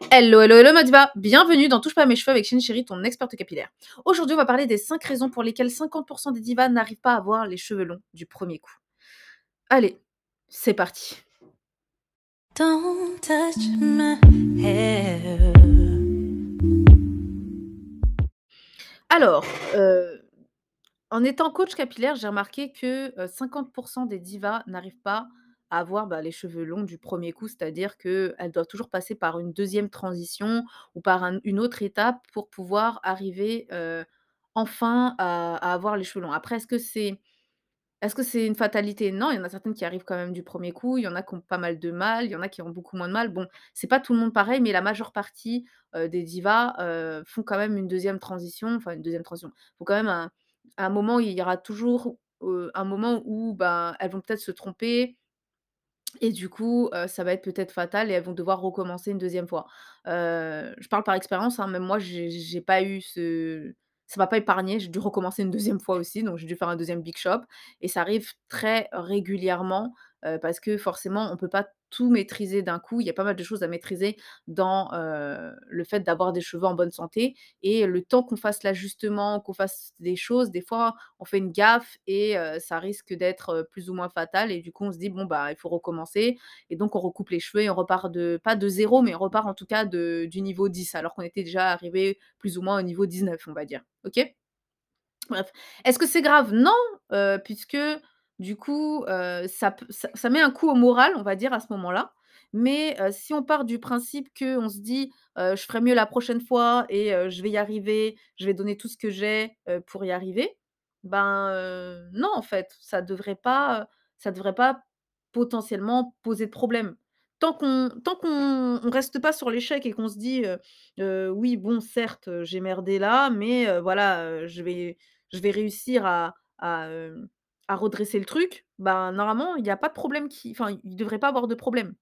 Hello, hello, hello Madiba Bienvenue dans Touche pas à mes cheveux avec Chérie Chéri, ton experte capillaire. Aujourd'hui, on va parler des 5 raisons pour lesquelles 50% des divas n'arrivent pas à avoir les cheveux longs du premier coup. Allez, c'est parti Don't touch my hair. Alors, euh, en étant coach capillaire, j'ai remarqué que 50% euh, des divas n'arrivent pas à avoir bah, les cheveux longs du premier coup, c'est-à-dire qu'elles doivent toujours passer par une deuxième transition ou par une autre étape pour pouvoir arriver enfin à, avoir les cheveux longs. Après, est-ce que c'est est-ce que une fatalité? Non, il y en a certaines qui arrivent quand même du premier coup, il y en a qui ont pas mal de mal, il y en a qui ont beaucoup moins de mal. Bon, c'est pas tout le monde pareil, mais la majeure partie des divas font quand même une deuxième transition, enfin une deuxième transition. Faut quand même un, un moment où il y aura toujours un moment où ben, elles vont peut-être se tromper, et du coup, ça va être peut-être fatal et elles vont devoir recommencer une deuxième fois. je parle par expérience, hein, même moi j'ai pas eu ce ça m'a pas épargné, j'ai dû recommencer une deuxième fois aussi, donc j'ai dû faire un deuxième big shop et ça arrive très régulièrement, parce que forcément on peut pas tout maîtriser d'un coup. Il y a pas mal de choses à maîtriser dans le fait d'avoir des cheveux en bonne santé. Et le temps qu'on fasse l'ajustement, qu'on fasse des choses, des fois, on fait une gaffe et ça risque d'être plus ou moins fatal. Et du coup, on se dit, bon, bah, il faut recommencer. Et donc, on recoupe les cheveux et on repart de, pas de zéro, mais on repart en tout cas de, du niveau 10, alors qu'on était déjà arrivé plus ou moins au niveau 19, on va dire. OK? Bref. Est-ce que c'est grave? Non, puisque du coup, ça ça met un coup au moral, on va dire, à ce moment-là. Mais si on part du principe qu'on se dit: «Je ferai mieux la prochaine fois et je vais y arriver, je vais donner tout ce que j'ai, pour y arriver», ben, non, en fait, ça devrait pas, ça devrait pas potentiellement poser de problème. Tant qu'on tant qu'on reste pas sur l'échec et qu'on se dit, «Oui, bon, certes, j'ai merdé là, mais voilà, je vais réussir à, à redresser le truc, ben, normalement, il y a pas de problème qui enfin, il devrait pas avoir de problème.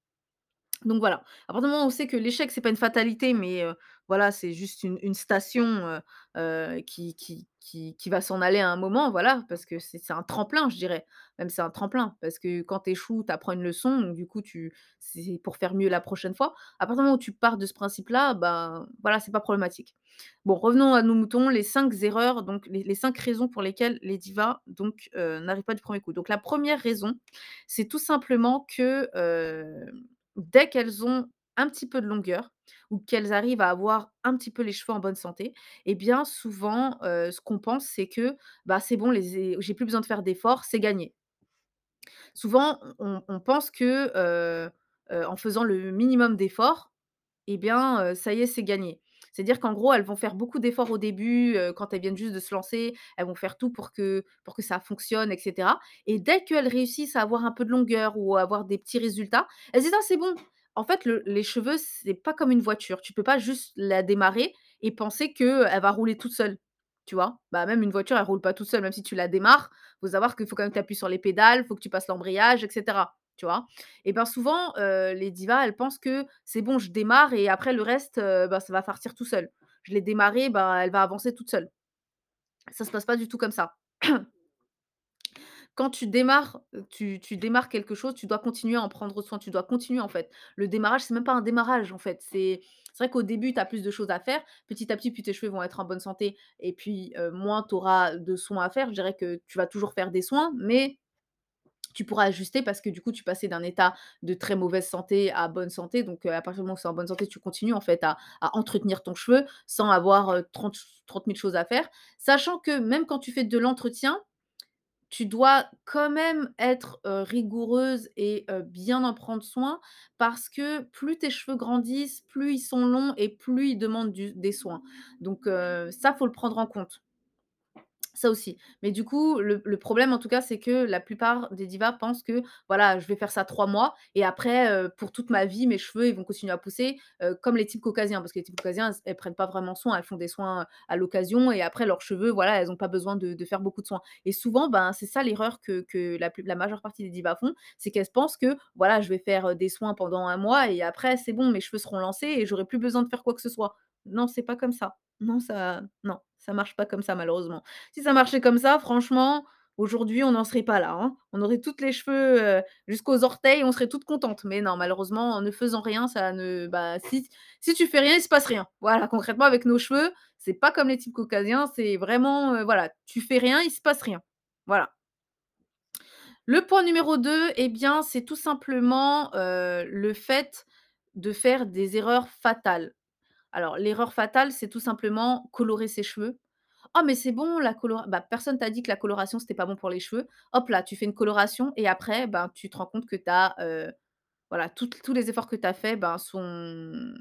Donc voilà, à partir du moment où on sait que l'échec, c'est pas une fatalité, mais voilà, c'est juste une station, qui va s'en aller à un moment, voilà, parce que c'est un tremplin, je dirais. Même c'est un tremplin, parce que quand tu échoues, tu apprends une leçon, donc du coup, tu c'est pour faire mieux la prochaine fois. À partir du moment où tu pars de ce principe-là, ben, voilà, c'est pas problématique. Bon, revenons à nos moutons, les 5 erreurs, donc les les 5 raisons pour lesquelles les divas, donc, n'arrivent pas du premier coup. Donc la première raison, c'est tout simplement que, dès qu'elles ont un petit peu de longueur ou qu'elles arrivent à avoir un petit peu les cheveux en bonne santé, et bien souvent, ce qu'on pense, c'est que, bah, c'est bon, j'ai plus besoin de faire d'efforts, c'est gagné. Souvent, on pense que, en faisant le minimum d'efforts, et bien, ça y est, c'est gagné. C'est-à-dire qu'en gros, elles vont faire beaucoup d'efforts au début, quand elles viennent juste de se lancer, elles vont faire tout pour que pour que ça fonctionne et cetera et dès qu'elles réussissent à avoir un peu de longueur ou à avoir des petits résultats, elles disent: «Ah c'est bon». En fait, le les cheveux, c'est pas comme une voiture. Tu peux pas juste la démarrer et penser qu'elle va rouler toute seule, tu vois? Bah, même une voiture, elle roule pas toute seule, même si tu la démarres, faut savoir qu'il faut quand même que tu appuies sur les pédales, il faut que tu passes l'embrayage et cetera tu vois? Et ben souvent, les divas, elles pensent que c'est bon, je démarre et après le reste, bah, ça va partir tout seul. Je l'ai démarré, ben, elle va avancer toute seule. Ça se passe pas du tout comme ça. Quand tu démarres, tu démarres quelque chose, tu dois continuer à en prendre soin, tu dois continuer en fait. Le démarrage, c'est même pas un démarrage en fait, c'est c'est vrai qu'au début, tu as plus de choses à faire. Petit à petit, plus tes cheveux vont être en bonne santé et puis, moins tu auras de soins à faire. Je dirais que tu vas toujours faire des soins, mais tu pourras ajuster parce que du coup, tu passais d'un état de très mauvaise santé à bonne santé. Donc, à partir du moment où c'est en bonne santé, tu continues en fait à, entretenir ton cheveu sans avoir 30, 30 000 choses à faire. Sachant que même quand tu fais de l'entretien, tu dois quand même être rigoureuse et bien en prendre soin parce que plus tes cheveux grandissent, plus ils sont longs et plus ils demandent des soins. Donc ça, faut le prendre en compte. Ça aussi. Mais du coup, le problème en tout cas, c'est que la plupart des divas pensent que, voilà, je vais faire ça 3 mois et après, pour toute ma vie, mes cheveux, ils vont continuer à pousser, comme les types caucasiens. Parce que les types caucasiens, elles prennent pas vraiment soin, elles font des soins, à l'occasion et après leurs cheveux, voilà, elles ont pas besoin de faire beaucoup de soins. Et souvent, ben, c'est ça l'erreur que que la la majeure partie des divas font, c'est qu'elles pensent que, voilà, je vais faire, des soins pendant un mois et après c'est bon, mes cheveux seront lancés et j'aurai plus besoin de faire quoi que ce soit. Non, c'est pas comme ça. Non, ça non, ça marche pas comme ça malheureusement. Si ça marchait comme ça, franchement, Aujourd'hui, on n'en serait pas là, hein. On aurait toutes les cheveux, jusqu'aux orteils, on serait toutes contentes. Mais non, malheureusement, en ne faisant rien, ça ne bah, si si tu fais rien, il se passe rien. Voilà, concrètement avec nos cheveux, c'est pas comme les types caucasiens, c'est vraiment, voilà, tu fais rien, il se passe rien. Voilà. Le point numéro 2, eh bien, c'est tout simplement, le fait de faire des erreurs fatales. Alors l'erreur fatale, c'est tout simplement colorer ses cheveux. «Oh mais c'est bon la colora» bah, personne t'a dit que la coloration, c'était pas bon pour les cheveux. Hop là, tu fais une coloration et après, ben, tu te rends compte que tu as, heu, voilà, tous les efforts que tu as faits, ben, sont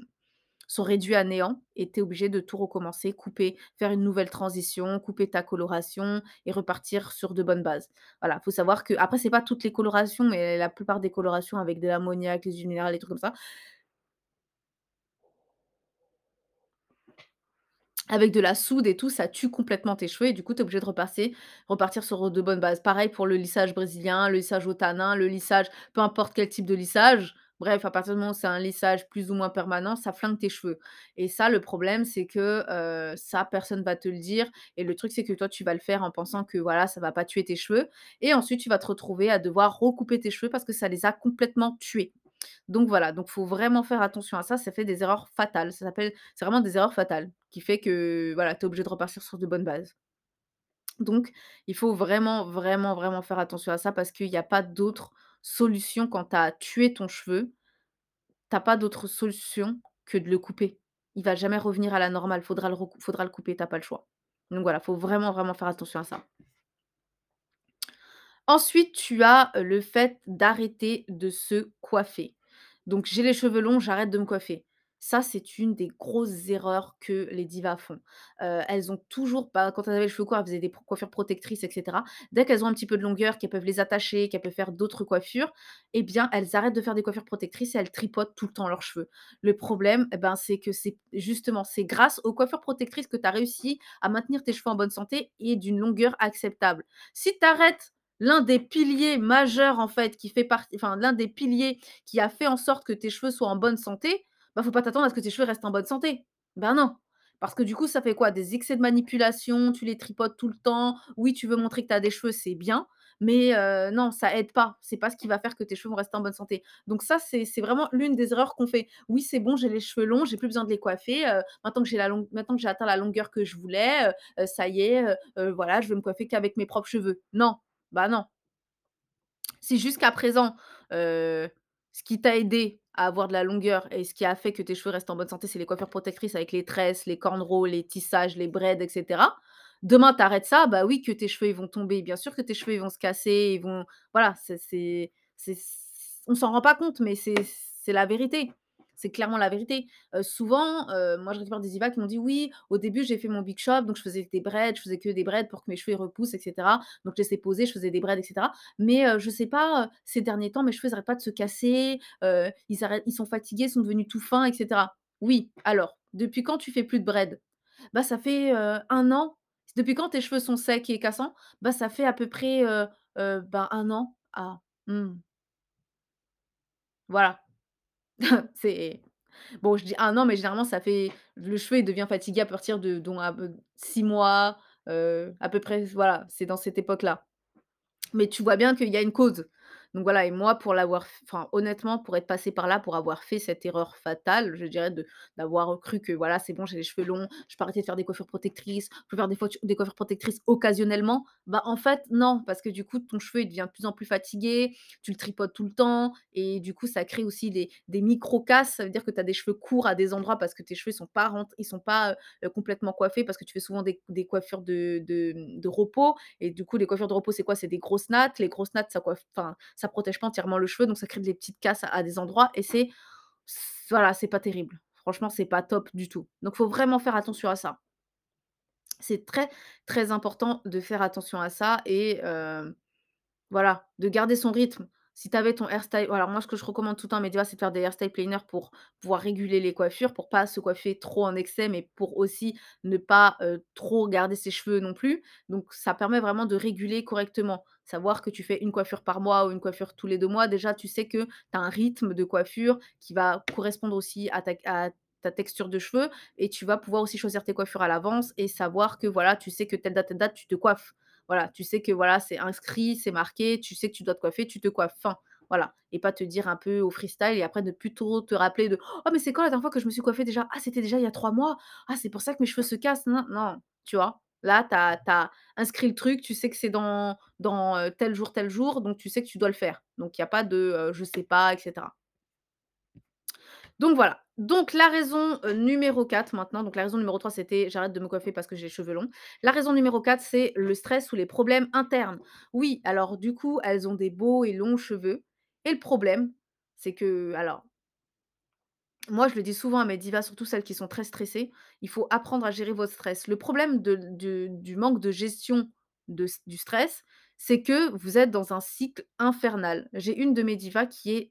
sont réduits à néant et tu es obligé de tout recommencer, couper, faire une nouvelle transition, couper ta coloration et repartir sur de bonnes bases. Voilà, faut savoir que après c'est pas toutes les colorations, mais la plupart des colorations avec de l'ammoniac, les huiles minérales, les trucs comme ça, Avec de la soude et tout, ça tue complètement tes cheveux et du coup, tu es obligé de repasser repartir sur de bonnes bases. Pareil pour le lissage brésilien, le lissage au tanin, le lissage peu importe quel type de lissage. Bref, à partir du moment où c'est un lissage plus ou moins permanent, ça flingue tes cheveux et ça, le problème, c'est que, heu, ça, personne va te le dire et le truc, c'est que toi, tu vas le faire en pensant que, voilà, ça va pas tuer tes cheveux et ensuite, tu vas te retrouver à devoir recouper tes cheveux parce que ça les a complètement tués. Donc voilà, donc faut vraiment faire attention à ça, ça fait des erreurs fatales. C'est vraiment des erreurs fatales qui fait que, voilà, tu es obligé de repartir sur de bonnes bases. Donc il faut vraiment, vraiment, vraiment faire attention à ça parce qu'il y a pas d'autre solution quand tu as tué ton cheveu, tu as pas d'autre solution que de le couper. Il va jamais revenir à la normale, faudra faudra le couper, tu as pas le choix. Donc voilà, faut vraiment, vraiment faire attention à ça. Ensuite, tu as, le fait d'arrêter de se coiffer. Donc j'ai les cheveux longs, j'arrête de me coiffer. Ça, c'est une des grosses erreurs que les divas font. Elles ont toujours quand elles avaient les cheveux courts, elles faisaient des coiffures protectrices et cetera. Dès qu'elles ont un petit peu de longueur, qu'elles peuvent les attacher, qu'elles peuvent faire d'autres coiffures, eh bien, elles arrêtent de faire des coiffures protectrices et elles tripotent tout le temps leurs cheveux. Le problème, eh ben, c'est que c'est justement, c'est grâce aux coiffures protectrices que tu as réussi à maintenir tes cheveux en bonne santé et d'une longueur acceptable. Si tu arrêtes l'un des piliers majeurs, en fait, qui fait partie enfin, l'un des piliers qui a fait en sorte que tes cheveux soient en bonne santé, bah, faut pas t'attendre à ce que tes cheveux restent en bonne santé. Ben non, parce que du coup, ça fait quoi? Des excès de manipulation, tu les tripotes tout le temps. Oui, tu veux montrer que tu as des cheveux, c'est bien, mais heu, non, ça aide pas. C'est pas ce qui va faire que tes cheveux vont rester en bonne santé. Donc ça, c'est vraiment l'une des erreurs qu'on fait. Oui, c'est bon, j'ai les cheveux longs, j'ai plus besoin de les coiffer, heu, maintenant que j'ai la maintenant que j'ai atteint la longueur que je voulais, heu, ça y est, voilà, je vais me coiffer qu'avec mes propres cheveux. Non, bah non. Si jusqu'à présent, ce qui t'a aidé à avoir de la longueur et ce qui a fait que tes cheveux restent en bonne santé, c'est les coiffures protectrices avec les tresses, les cornrows, les tissages, les braids et cetera. Demain, tu arrêtes ça, bah oui, que tes cheveux, vont tomber. Bien sûr que tes cheveux, vont se casser, ils vont voilà, c'est on s'en rend pas compte, mais c'est la vérité. C'est clairement la vérité. Souvent, moi, je récupère des divas qui m'ont dit: «Oui, au début, j'ai fait mon big shop, donc je faisais des braids, je faisais que des braids pour que mes cheveux, repoussent et cetera. Donc je laissais poser, je faisais des braids et cetera. Mais je sais pas, ces derniers temps, mes cheveux, ils arrêtent pas de se casser, ils sont fatigués, ils sont devenus tout fins et cetera». Oui, alors, depuis quand tu fais plus de braids? Bah, ça fait, 1 an. Depuis quand tes cheveux sont secs et cassants? Bah, ça fait à peu près, bah, 1 an. Ah, mmh, voilà. C'est bon, je dis 1 an, mais généralement ça fait le cheveu, devient fatigué à partir de dont à peu 6 mois, heu, à peu près, voilà, c'est dans cette époque-là. Mais tu vois bien qu'il y a une cause. Donc voilà et moi pour l'avoir enfin honnêtement pour être passée par là, pour avoir fait cette erreur fatale, je dirais d'avoir cru que voilà, c'est bon, j'ai les cheveux longs, je peux arrêter de faire des coiffures protectrices, je peux faire des des coiffures protectrices occasionnellement. Bah, en fait non, parce que du coup ton cheveu il devient de plus en plus fatigué, tu le tripotes tout le temps et du coup ça crée aussi des des micro casses. Ça veut dire que tu as des cheveux courts à des endroits parce que tes cheveux ils sont pas ils sont pas, complètement coiffés parce que tu fais souvent des des coiffures de de, repos et du coup, les coiffures de repos, c'est quoi? C'est des grosses nattes. Les grosses nattes, ça coiffe enfin, protège pas entièrement le cheveu, donc ça crée des petites casses à des endroits et c'est voilà, c'est pas terrible. Franchement, c'est pas top du tout. Donc faut vraiment faire attention à ça. C'est très, très important de faire attention à ça et hem voilà, de garder son rythme. Si tu avais ton hairstyle alors moi ce que je recommande tout le temps c'est de faire des hairstyle planners pour pouvoir réguler les coiffures, pour pas se coiffer trop en excès, mais pour aussi ne pas, trop garder ses cheveux non plus. Donc ça permet vraiment de réguler correctement. Savoir que tu fais une coiffure par mois ou une coiffure tous les 2 mois, déjà tu sais que tu as un rythme de coiffure qui va correspondre aussi à ta à ta texture de cheveux et tu vas pouvoir aussi choisir tes coiffures à l'avance et savoir que voilà, tu sais que telle date, telle date, tu te coiffes. Voilà, tu sais que voilà, c'est inscrit, c'est marqué, tu sais que tu dois te coiffer, tu te coiffes, fin. Voilà et pas te dire un peu au freestyle et après ne plus trop te rappeler de: «Oh mais c'est quand la dernière fois que je me suis coiffée déjà? Ah c'était déjà il y a 3 mois? Ah c'est pour ça que mes cheveux se cassent, non, non». Tu vois? Là, tu as inscrit le truc, tu sais que c'est dans dans, tel jour, tel jour, donc tu sais que tu dois le faire. Donc il y a pas de, je sais pas et cetera. Donc voilà. Donc la raison, numéro 4 maintenant, donc la raison numéro 3 c'était: «J'arrête de me coiffer parce que j'ai les cheveux longs». La raison numéro 4 c'est le stress ou les problèmes internes. Oui, alors du coup, elles ont des beaux et longs cheveux et le problème, c'est que alors moi, je le dis souvent à mes divas, surtout celles qui sont très stressées, il faut apprendre à gérer votre stress. Le problème du manque de gestion du stress, c'est que vous êtes dans un cycle infernal. J'ai une de mes divas qui est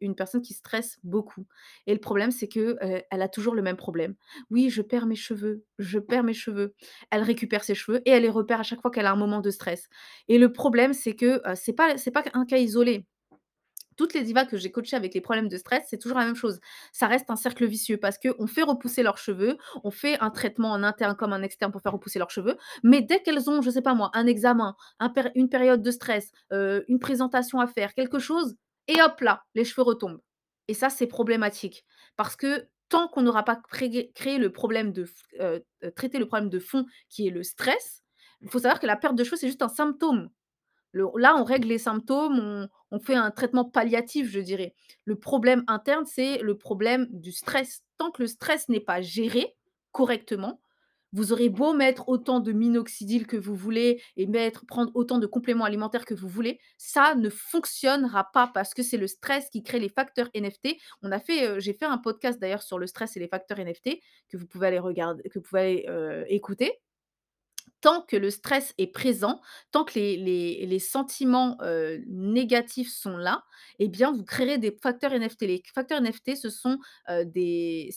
une personne qui stresse beaucoup et le problème, c'est que, heu, elle a toujours le même problème. «Oui, je perds mes cheveux, je perds mes cheveux». Elle récupère ses cheveux et elle les repère à chaque fois qu'elle a un moment de stress et le problème, c'est que, pas c'est pas un cas isolé. Toutes les divas que j'ai coachées avec les problèmes de stress, c'est toujours la même chose. Ça reste un cercle vicieux parce qu'on fait repousser leurs cheveux, on fait un traitement en interne comme en externe pour faire repousser leurs cheveux, mais dès qu'elles ont, je sais pas moi, un examen, une période de stress, heu, une présentation à faire, quelque chose et hop là, les cheveux retombent et ça, c'est problématique parce que tant qu'on n'aura pas créé le problème de heu, traité le problème de fond qui est le stress, il faut savoir que la perte de cheveux, c'est juste un symptôme. Là, on règle les symptômes, on fait un traitement palliatif, je dirais. Le problème interne, c'est le problème du stress. Tant que le stress n'est pas géré correctement, vous aurez beau mettre autant de minoxidil que vous voulez et prendre autant de compléments alimentaires que vous voulez, ça ne fonctionnera pas parce que c'est le stress qui crée les facteurs NFT. On a fait, heu, j'ai fait un podcast d'ailleurs sur le stress et les facteurs NFT que vous pouvez aller regarder que vous pouvez heu, écouter tant que le stress est présent, tant que les sentiments, négatifs sont là, eh bien, vous créerez des facteurs NFT. Les facteurs NFT, ce sont, des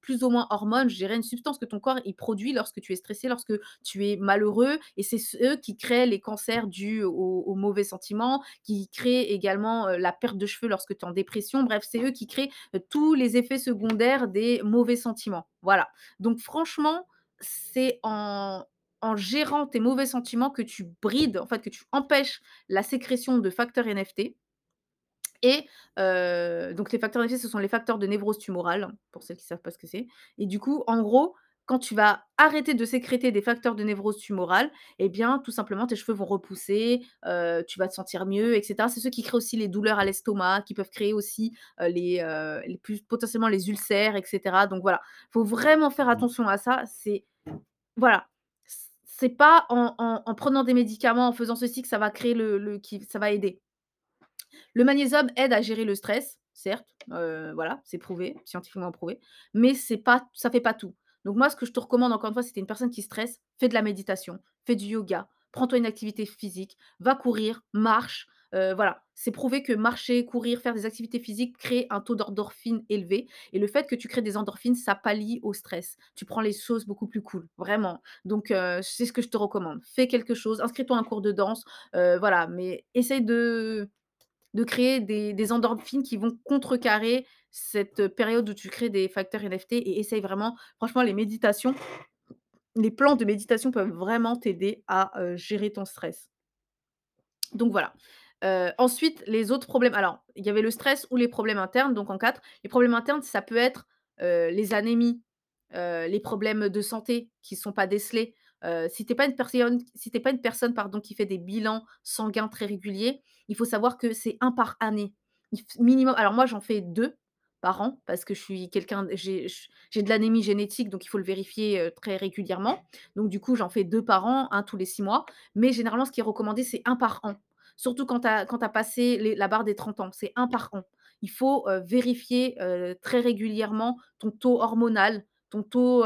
plus ou moins hormones, je dirais, une substance que ton corps, il produit lorsque tu es stressé, lorsque tu es malheureux et c'est eux qui créent les cancers dus aux mauvais sentiments, qui créent également, la perte de cheveux lorsque tu es en dépression. Bref, c'est eux qui créent, tous les effets secondaires des mauvais sentiments. Voilà. Donc franchement, c'est en en gérant tes mauvais sentiments que tu brides, en fait, que tu empêches la sécrétion de facteurs NFT et heu, donc les facteurs NFT, ce sont les facteurs de névrose tumorale, pour celles qui savent pas ce que c'est et du coup, en gros, quand tu vas arrêter de sécréter des facteurs de névrose tumorale et bien, tout simplement, tes cheveux vont repousser, heu, tu vas te sentir mieux et cetera. C'est ceux qui créent aussi les douleurs à l'estomac, qui peuvent créer aussi, heu, les, heu, les plus potentiellement les ulcères et cetera. Donc voilà, faut vraiment faire attention à ça. C'est voilà, c'est pas en en en prenant des médicaments, en faisant ceci que ça va créer le qui ça va aider. Le magnésium aide à gérer le stress, certes, heu, voilà, c'est prouvé, scientifiquement prouvé, mais c'est pas ça fait pas tout. Donc moi, ce que je te recommande encore une fois, es une personne qui stresse, fais de la méditation, fais du yoga, prends-toi une activité physique, va courir, marche, voilà. C'est prouvé que marcher, courir, faire des activités physiques crée un taux d'endorphine élevé et le fait que tu crées des endorphines, ça pallie au stress. Tu prends les choses beaucoup plus cool, vraiment. Donc c'est ce que je te recommande. Fais quelque chose, inscris-toi à un cours de danse, voilà, mais essaye de créer des endorphines qui vont contrecarrer cette période où tu crées des facteurs NFT et essaye vraiment franchement les méditations, les plans de méditation peuvent vraiment t'aider à, gérer ton stress. Donc voilà. Heu, ensuite, les autres problèmes alors, il y avait le stress ou les problèmes internes, donc en 4. Les problèmes internes, ça peut être, heu, les anémies, heu, les problèmes de santé qui sont pas décelés. Si tu es pas une personne si pas une personne, pardon, qui fait des bilans sanguins très réguliers, il faut savoir que c'est un par année. Minimum alors moi, j'en fais 2 par an parce que je suis quelqu'un j'ai de l'anémie génétique, donc il faut le vérifier, très régulièrement. Donc du coup, j'en fais 2 par an, 1 tous les 6 mois. Mais généralement, ce qui est recommandé, c'est un par an. Surtout quand tu as passé la barre des 30 ans, c'est un par an. Il faut, vérifier, très régulièrement ton taux hormonal, ton taux,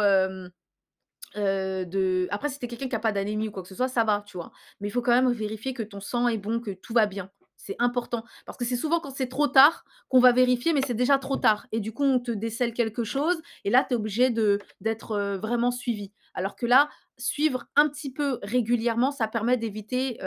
de après si tu es quelqu'un qui a pas d'anémie ou quoi que ce soit, ça va, tu vois? Mais il faut quand même vérifier que ton sang est bon, que tout va bien. C'est important parce que c'est souvent quand c'est trop tard qu'on va vérifier, mais c'est déjà trop tard et du coup, on te décèle quelque chose et là, tu es obligé d'être, vraiment suivi. Alors que là, suivre un petit peu régulièrement, ça permet d'éviter,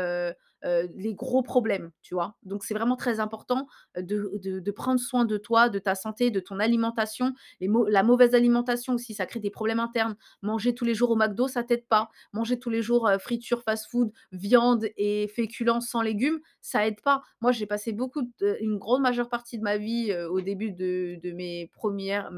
heu, les gros problèmes, tu vois? Donc c'est vraiment très important, de de prendre soin de toi, de ta santé, de ton alimentation. La mauvaise alimentation aussi, ça crée des problèmes internes. Manger tous les jours au McDo, ça t'aide pas. Manger tous les jours, heu, friture, fast-food, viande et féculents sans légumes, ça aide pas. Moi, j'ai passé beaucoup une grande majeure partie de ma vie, au début de mes premières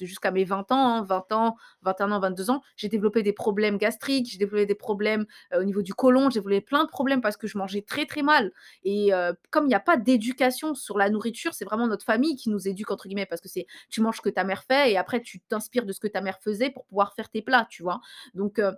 jusqu'à mes 20 ans, hein, 20 ans, 21 ans, 22 ans, j'ai développé des problèmes gastriques, j'ai développé des problèmes, au niveau du côlon, j'ai développé plein de problèmes parce que je mangeais très, très mal et heu, comme il y a pas d'éducation sur la nourriture, c'est vraiment notre famille qui nous «éduque» entre guillemets parce que c'est tu manges ce que ta mère fait et après tu t'inspires de ce que ta mère faisait pour pouvoir faire tes plats, tu vois? Donc heu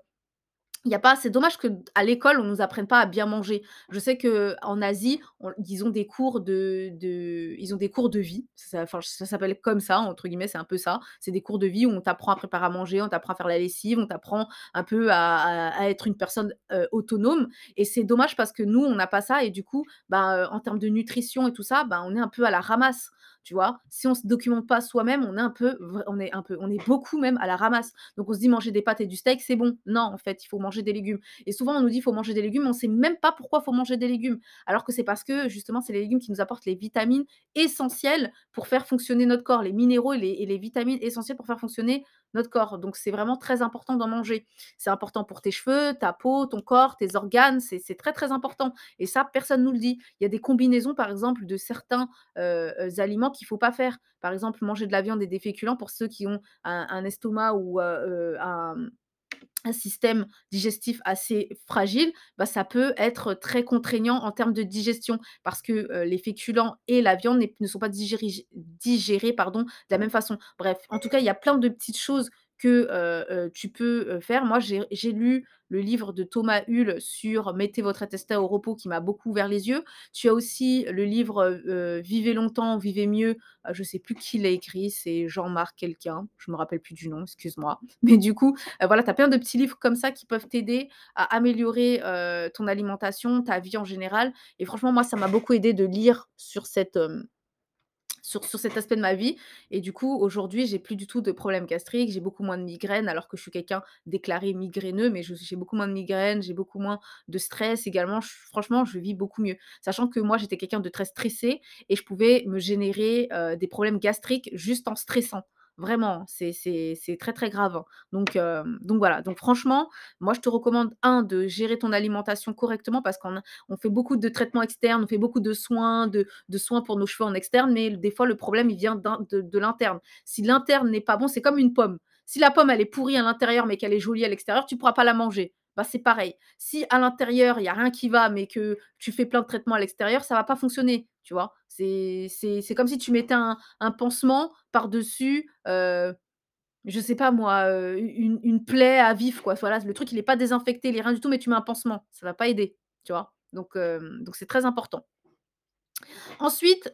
il y a pas c'est dommage que à l'école, on nous apprenne pas à bien manger. Je sais qu'en Asie, on ils ont des cours de de ils ont des cours de vie. Ça s'appelle comme ça, entre guillemets, c'est un peu ça. C'est des cours de vie où on t'apprend à préparer à manger, on t'apprend à faire la lessive, on t'apprend un peu à être une personne, autonome et c'est dommage parce que nous, on n'a pas ça et du coup, bah, en termes de nutrition et tout ça, bah, on est un peu à la ramasse, tu vois? Si on se documente pas soi-même, on est un peu on est beaucoup même à la ramasse. Donc on se dit: «Manger des pâtes et du steak, c'est bon». Non, en fait, il faut manger des légumes et souvent on nous dit: «Il faut manger des légumes», mais on sait même pas pourquoi il faut manger des légumes. Alors que c'est parce que justement, c'est les légumes qui nous apportent les vitamines essentielles pour faire fonctionner notre corps, les minéraux et les vitamines essentielles pour faire fonctionner notre corps. Donc c'est vraiment très important d'en manger. C'est important pour tes cheveux, ta peau, ton corps, tes organes, c'est très, très important et ça, personne nous le dit. Il y a des combinaisons, par exemple, de certains, heu heu, aliments qu'il faut pas faire. Par exemple, manger de la viande et des féculents pour ceux qui ont un estomac ou, heu, un, un système digestif assez fragile, bah, ça peut être très contraignant en termes de digestion parce que, les féculents et la viande ne sont pas digérés digérés, pardon, de la même façon. Bref, en tout cas, il y a plein de petites choses que, tu peux, faire. Moi, j'ai lu le livre de Thomas Hull sur «Mettez votre intestin au repos» qui m'a beaucoup ouvert les yeux. Tu as aussi le livre, «Vivez longtemps, vivez mieux», heu, je sais plus qui l'a écrit, c'est Jean-Marc quelqu'un, je me rappelle plus du nom, excuse-moi. Mais du coup, voilà, tu as plein de petits livres comme ça qui peuvent t'aider à améliorer, ton alimentation, ta vie en général et franchement, moi, ça m'a beaucoup aidé de lire sur cette, sur sur cet aspect de ma vie et du coup, aujourd'hui, j'ai plus du tout de problèmes gastriques, j'ai beaucoup moins de migraines alors que je suis quelqu'un déclaré migraineux, mais j'ai beaucoup moins de migraines, j'ai beaucoup moins de stress également. Ch franchement, je vis beaucoup mieux. Sachant que moi, j'étais quelqu'un de très stressé et je pouvais me générer, heu, des problèmes gastriques juste en stressant. Vraiment, c'est très, très grave, hein. Donc voilà, donc franchement, moi, je te recommande, un de gérer ton alimentation correctement parce qu'on fait beaucoup de traitements externes, on fait beaucoup de soins, de soins pour nos cheveux en externe, mais des fois, le problème, il vient de de l'interne. Si l'interne n'est pas bon, c'est comme une pomme. Si la pomme, elle est pourrie à l'intérieur, mais qu'elle est jolie à l'extérieur, tu pourras pas la manger. Bah, c'est pareil. Si à l'intérieur, il y a rien qui va, mais que tu fais plein de traitements à l'extérieur, ça va pas fonctionner, tu vois? C'est comme si tu mettais un pansement par-dessus, heu, je sais pas moi, heu, u une plaie à vif, quoi. Voilà, le truc, il est pas désinfecté, il est rien du tout, mais tu mets un pansement, ça va pas aider, vois? Donc c'est très important. Ensuite,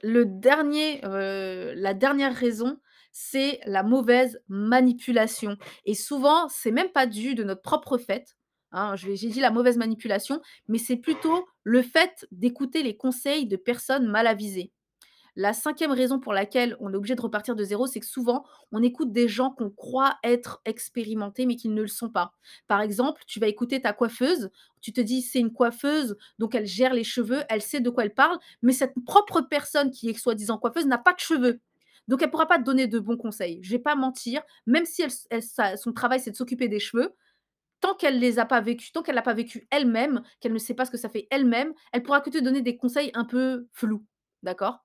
heu, la dernière raison, c'est la mauvaise manipulation et souvent, c'est même pas dû de notre propre fait, hein. J'ai dit la mauvaise manipulation, mais c'est plutôt le fait d'écouter les conseils de personnes mal avisées. La cinquième raison pour laquelle on est obligé de repartir de zéro, c'est que souvent, on écoute des gens qu'on croit être expérimentés, mais qui ne le sont pas. Par exemple, tu vas écouter ta coiffeuse, tu te dis: «C'est une coiffeuse, donc elle gère les cheveux, elle sait de quoi elle parle», mais cette propre personne qui est soi-disant coiffeuse n'a pas de cheveux. Donc elle pourra pas te donner de bons conseils. Je vais pas mentir, même si son travail, c'est de s'occuper des cheveux, tant qu'elle les a pas vécus, tant qu'elle l'a pas vécu elle-même, qu'elle ne sait pas ce que ça fait elle-même, elle pourra que te donner des conseils un peu flous, d'accord?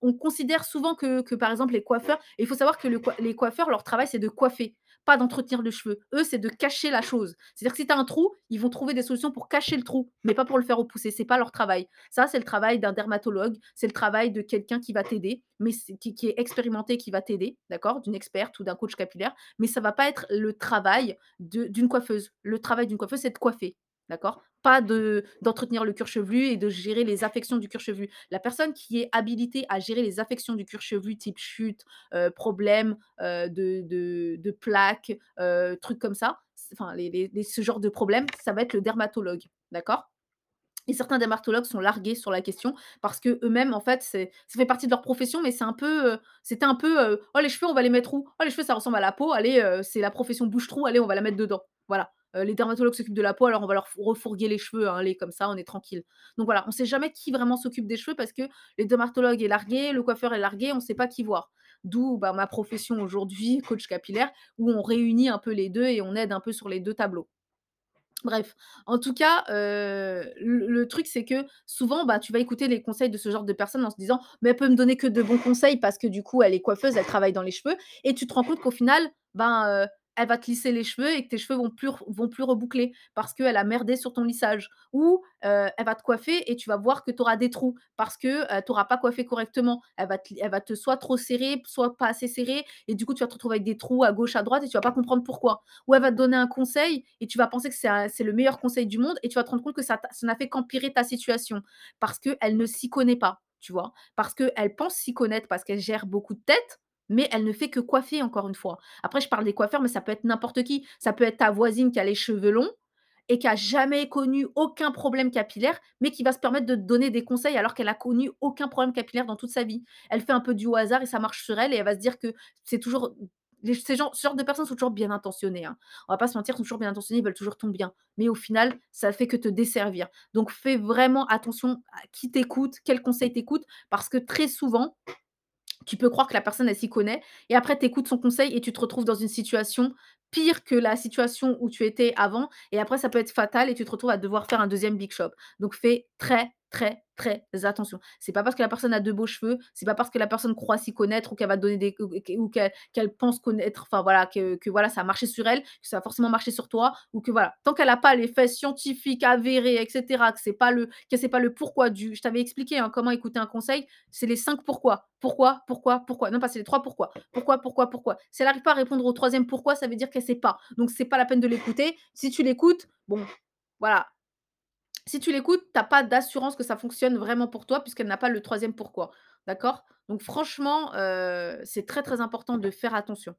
On considère souvent que par exemple, les coiffeurs il faut savoir que les coiffeurs, leur travail, c'est de coiffer, pas d'entretenir le cheveu. Eux, c'est de cacher la chose. C'est-à-dire que si tu as un trou, ils vont trouver des solutions pour cacher le trou, mais pas pour le faire repousser. C'est pas leur travail. Ça, c'est le travail d'un dermatologue, c'est le travail de quelqu'un qui va t'aider, mais qui est expérimenté, qui va t'aider, d'accord? D'une experte ou d'un coach capillaire, mais ça va pas être le travail d'une coiffeuse. Le travail d'une coiffeuse, c'est de coiffer, d'accord? Pas de d'entretenir le cuir chevelu et de gérer les affections du cuir chevelu. La personne qui est habilitée à gérer les affections du cuir chevelu type chute, heu, problème, heu, de de plaques, heu, trucs comme ça, enfin ce genre de problème, ça va être le dermatologue, d'accord? Et certains dermatologues sont largués sur la question parce qu'eux-mêmes, en fait, c'est ça fait partie de leur profession, mais c'est un peu, c'était un peu, «Oh les cheveux, on va les mettre où? Oh les cheveux, ça ressemble à la peau, allez, c'est la profession bouche-trou, allez, on va la mettre dedans». Voilà. Heu, les dermatologues s'occupent de la peau, alors on va leur refourguer les cheveux, hein, allez comme ça, on est tranquille. Donc voilà, on sait jamais qui vraiment s'occupe des cheveux parce que les dermatologue est largué, le coiffeur est largué, on sait pas qui voir. D'où, bah, ma profession aujourd'hui, coach capillaire, où on réunit un peu les 2 et on aide un peu sur les 2 tableaux. Bref, en tout cas, heu, le truc, c'est que souvent, bah, tu vas écouter les conseils de ce genre de personne en se disant: «Mais elle peut me donner que de bons conseils parce que du coup, elle est coiffeuse, elle travaille dans les cheveux» et tu te rends compte qu'au final, ben, heu, elle va te lisser les cheveux et que tes cheveux vont plus vont plus reboucler parce qu'elle a merdé sur ton lissage ou, elle va te coiffer et tu vas voir que tu auras des trous parce que, tu auras pas coiffé correctement. Elle va te soit trop serrer, soit pas assez serrer et du coup, tu vas te retrouver avec des trous à gauche, à droite et tu vas pas comprendre pourquoi. Ou elle va te donner un conseil et tu vas penser que c'est le meilleur conseil du monde et tu vas te rendre compte que ça n'a fait qu'empirer ta situation parce qu'elle ne s'y connaît pas, tu vois? Parce qu'elle pense s'y connaître parce qu'elle gère beaucoup de têtes, mais elle ne fait que coiffer encore une fois. Après je parle des coiffeurs, mais ça peut être n'importe qui. Ça peut être ta voisine qui a les cheveux longs et qui a jamais connu aucun problème capillaire, mais qui va se permettre de te donner des conseils alors qu'elle a connu aucun problème capillaire dans toute sa vie. Elle fait un peu du hasard et ça marche sur elle et elle va se dire que c'est toujours les ces gens ce genre de personnes sont toujours bien intentionnées, hein. On va pas se mentir, sont toujours bien intentionnés, ils veulent toujours ton bien. Mais au final, ça fait que te desservir. Donc fais vraiment attention à qui t'écoute, quels conseils t'écoute, parce que très souvent, tu peux croire que la personne, elle s'y connaît et après tu écoutes son conseil et tu te retrouves dans une situation pire que la situation où tu étais avant et après ça peut être fatal et tu te retrouves à devoir faire un deuxième big shop. Donc fais très, très, très attention. C'est pas parce que la personne a de beaux cheveux, c'est pas parce que la personne croit s'y connaître ou qu'elle va donner des ou qu'elle pense connaître, enfin voilà, que que voilà, ça a marché sur elle, que ça va forcément marcher sur toi ou que voilà, tant qu'elle a pas les faits scientifiques avérés et cetera, que c'est pas le que c'est pas le pourquoi du je t'avais expliqué, hein, comment écouter un conseil, c'est les 5 pourquoi. Pourquoi, pourquoi, pourquoi? Non pas, c'est les 3 pourquoi. Pourquoi, pourquoi, pourquoi? Si elle arrive pas à répondre au troisième pourquoi, ça veut dire qu'elle sait pas. Donc c'est pas la peine de l'écouter. Si tu l'écoutes, bon, voilà, si tu l'écoutes, tu as pas d'assurance que ça fonctionne vraiment pour toi puisqu'elle n'a pas le troisième pourquoi. D'accord? Donc franchement, heu, c'est très, très important de faire attention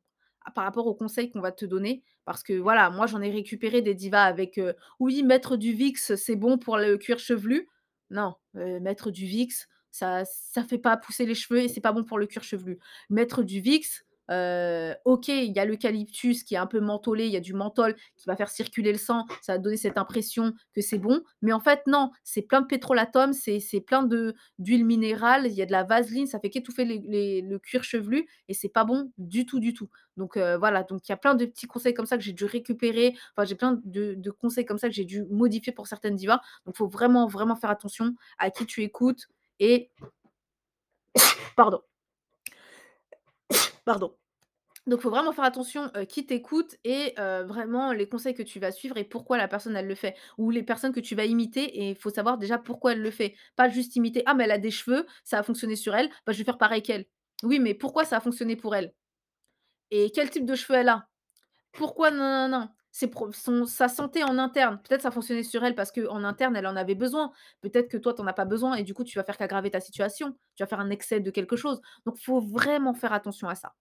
à par rapport aux conseils qu'on va te donner parce que voilà, moi j'en ai récupéré des divas avec, heu: «Oui, mettre du Vicks, c'est bon pour le cuir chevelu». Non, heu, mettre du Vicks, ça ça fait pas pousser les cheveux et c'est pas bon pour le cuir chevelu. Mettre du Vicks, Heu, OK, il y a l'eucalyptus qui est un peu mentholé, il y a du menthol qui va faire circuler le sang, ça va donner cette impression que c'est bon, mais en fait non, c'est plein de pétrolatum, c'est c'est plein de d'huile minérale, il y a de la vaseline, ça fait qu'étouffer le cuir chevelu et c'est pas bon du tout, du tout. Donc heu, voilà, donc il y a plein de petits conseils comme ça que j'ai dû récupérer, enfin j'ai plein de de conseils comme ça que j'ai dû modifier pour certaines divas. Donc faut vraiment, vraiment faire attention à qui tu écoutes et pardon, pardon. Donc, il faut vraiment faire attention, qui t'écoute et vraiment les conseils que tu vas suivre et pourquoi la personne elle le fait. Ou les personnes que tu vas imiter et il faut savoir déjà pourquoi elle le fait. Pas juste imiter: «Ah mais elle a des cheveux, ça a fonctionné sur elle, bah, je vais faire pareil qu'elle». Oui, mais pourquoi ça a fonctionné pour elle? Et quel type de cheveux elle a? Pourquoi non, non, non? C'est sa santé en interne. Peut-être ça a fonctionné sur elle parce qu'en interne elle en avait besoin. Peut-être que toi tu en as pas besoin et du coup tu vas faire qu'aggraver ta situation. Tu vas faire un excès de quelque chose. Donc, il faut vraiment faire attention à ça.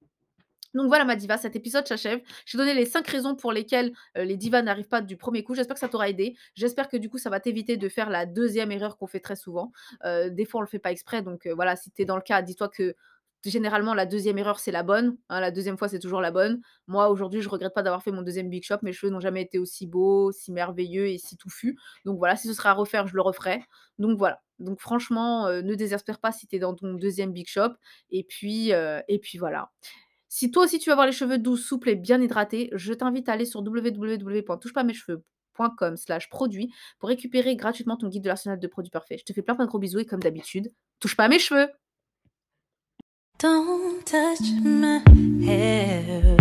Donc voilà ma diva, cet épisode s'achève. J'ai donné les 5 raisons pour lesquelles, heu, les divas n'arrivent pas du premier coup. J'espère que ça t'aura aidé. J'espère que du coup ça va t'éviter de faire la deuxième erreur qu'on fait très souvent. Heu, des fois on le fait pas exprès donc heu, voilà, si tu es dans le cas, dis-toi que généralement la deuxième erreur c'est la bonne, hein, la deuxième fois c'est toujours la bonne. Moi aujourd'hui je regrette pas d'avoir fait mon deuxième big shop, mes cheveux n'ont jamais été aussi beaux, si merveilleux et si touffus. Donc voilà, si ce serait à refaire, je le referais. Donc voilà, donc franchement, ne désespère pas si tu es dans ton deuxième big shop et puis, et puis voilà. Si toi aussi tu veux avoir les cheveux doux, souples et bien hydratés, je t'invite à aller sur www.touchepamescheveux.com/produits pour récupérer gratuitement ton guide de l'arsenal de produits parfaits. Je te fais plein plein de gros bisous et comme d'habitude, touche pas à mes cheveux! Don't touch my hair.